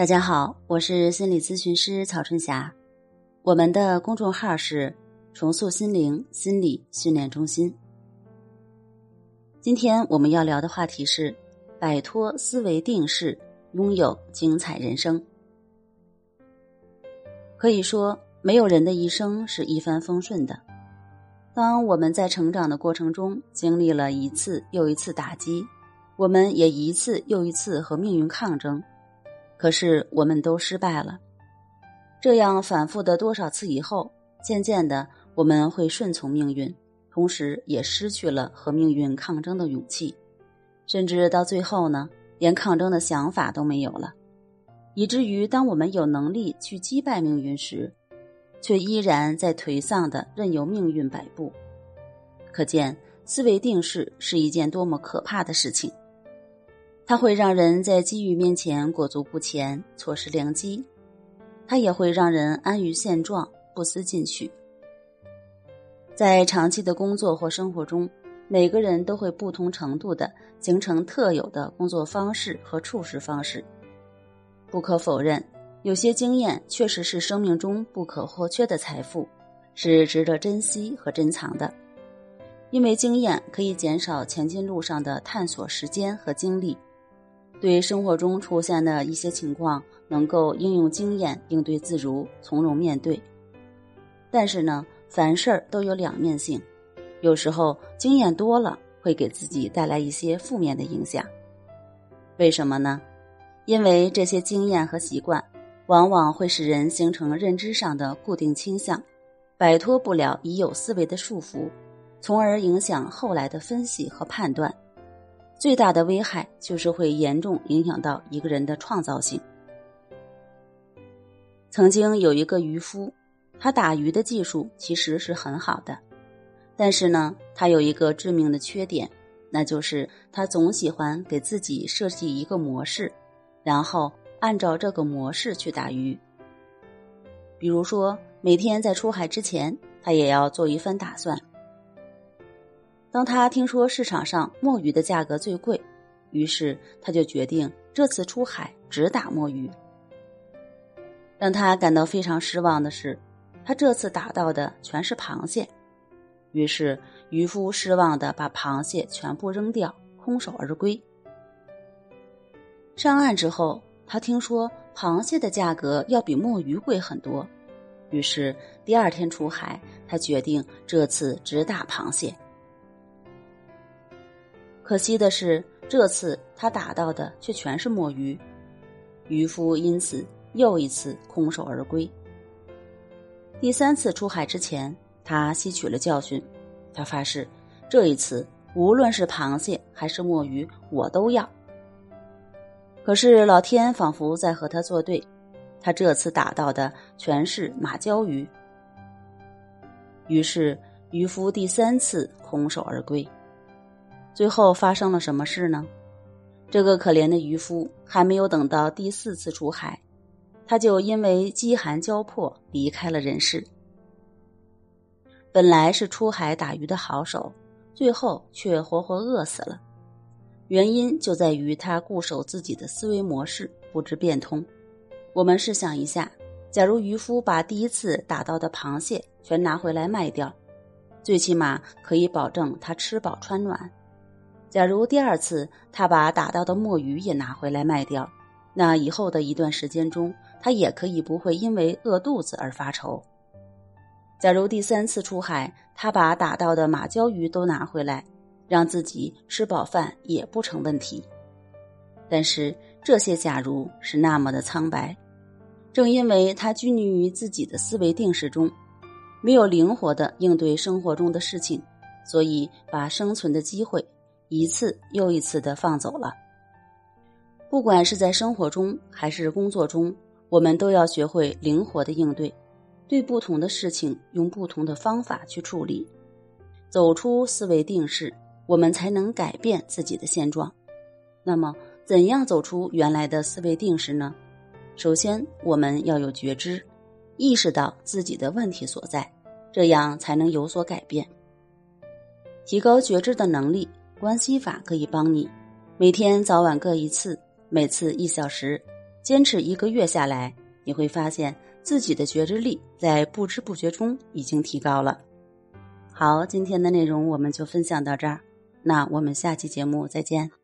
大家好，我是心理咨询师曹春霞，我们的公众号是重塑心灵心理训练中心。今天我们要聊的话题是摆脱思维定式，拥有精彩人生。可以说，没有人的一生是一帆风顺的。当我们在成长的过程中经历了一次又一次打击，我们也一次又一次和命运抗争。可是我们都失败了，这样反复的多少次以后，渐渐的我们会顺从命运，同时也失去了和命运抗争的勇气，甚至到最后呢，连抗争的想法都没有了，以至于当我们有能力去击败命运时，却依然在颓丧的任由命运摆布。可见思维定势是一件多么可怕的事情。它会让人在机遇面前裹足不前，错失良机；它也会让人安于现状，不思进取。在长期的工作或生活中，每个人都会不同程度的形成特有的工作方式和处事方式。不可否认，有些经验确实是生命中不可或缺的财富，是值得珍惜和珍藏的，因为经验可以减少前进路上的探索时间和精力。对生活中出现的一些情况，能够应用经验应对自如，从容面对。但是呢，凡事都有两面性，有时候经验多了会给自己带来一些负面的影响。为什么呢？因为这些经验和习惯，往往会使人形成认知上的固定倾向，摆脱不了已有思维的束缚，从而影响后来的分析和判断。最大的危害就是会严重影响到一个人的创造性。曾经有一个渔夫，他打鱼的技术其实是很好的，但是呢，他有一个致命的缺点，那就是他总喜欢给自己设计一个模式，然后按照这个模式去打鱼。比如说，每天在出海之前，他也要做一番打算。当他听说市场上墨鱼的价格最贵，于是他就决定这次出海只打墨鱼。让他感到非常失望的是，他这次打到的全是螃蟹。于是渔夫失望的把螃蟹全部扔掉，空手而归。上岸之后，他听说螃蟹的价格要比墨鱼贵很多，于是第二天出海，他决定这次只打螃蟹。可惜的是，这次他打到的却全是墨鱼，渔夫因此又一次空手而归。第三次出海之前，他吸取了教训，他发誓，这一次无论是螃蟹还是墨鱼，我都要。可是老天仿佛在和他作对，他这次打到的全是马鲛鱼，于是渔夫第三次空手而归。最后发生了什么事呢？这个可怜的渔夫还没有等到第四次出海，他就因为饥寒交迫离开了人世。本来是出海打鱼的好手，最后却活活饿死了。原因就在于他固守自己的思维模式不知变通。我们试想一下，假如渔夫把第一次打到的螃蟹全拿回来卖掉，最起码可以保证他吃饱穿暖。假如第二次他把打到的墨鱼也拿回来卖掉，那以后的一段时间中，他也可以不会因为饿肚子而发愁。假如第三次出海，他把打到的马鲛鱼都拿回来，让自己吃饱饭也不成问题。但是这些假如是那么的苍白，正因为他拘泥于自己的思维定式中，没有灵活的应对生活中的事情，所以把生存的机会。一次又一次的放走了。不管是在生活中还是工作中，我们都要学会灵活的应对，对不同的事情用不同的方法去处理，走出思维定式，我们才能改变自己的现状。那么，怎样走出原来的思维定式呢？首先，我们要有觉知，意识到自己的问题所在，这样才能有所改变，提高觉知的能力。关系法可以帮你，每天早晚各一次，每次一小时，坚持一个月下来，你会发现自己的觉知力在不知不觉中已经提高了。好，今天的内容我们就分享到这儿，那我们下期节目再见。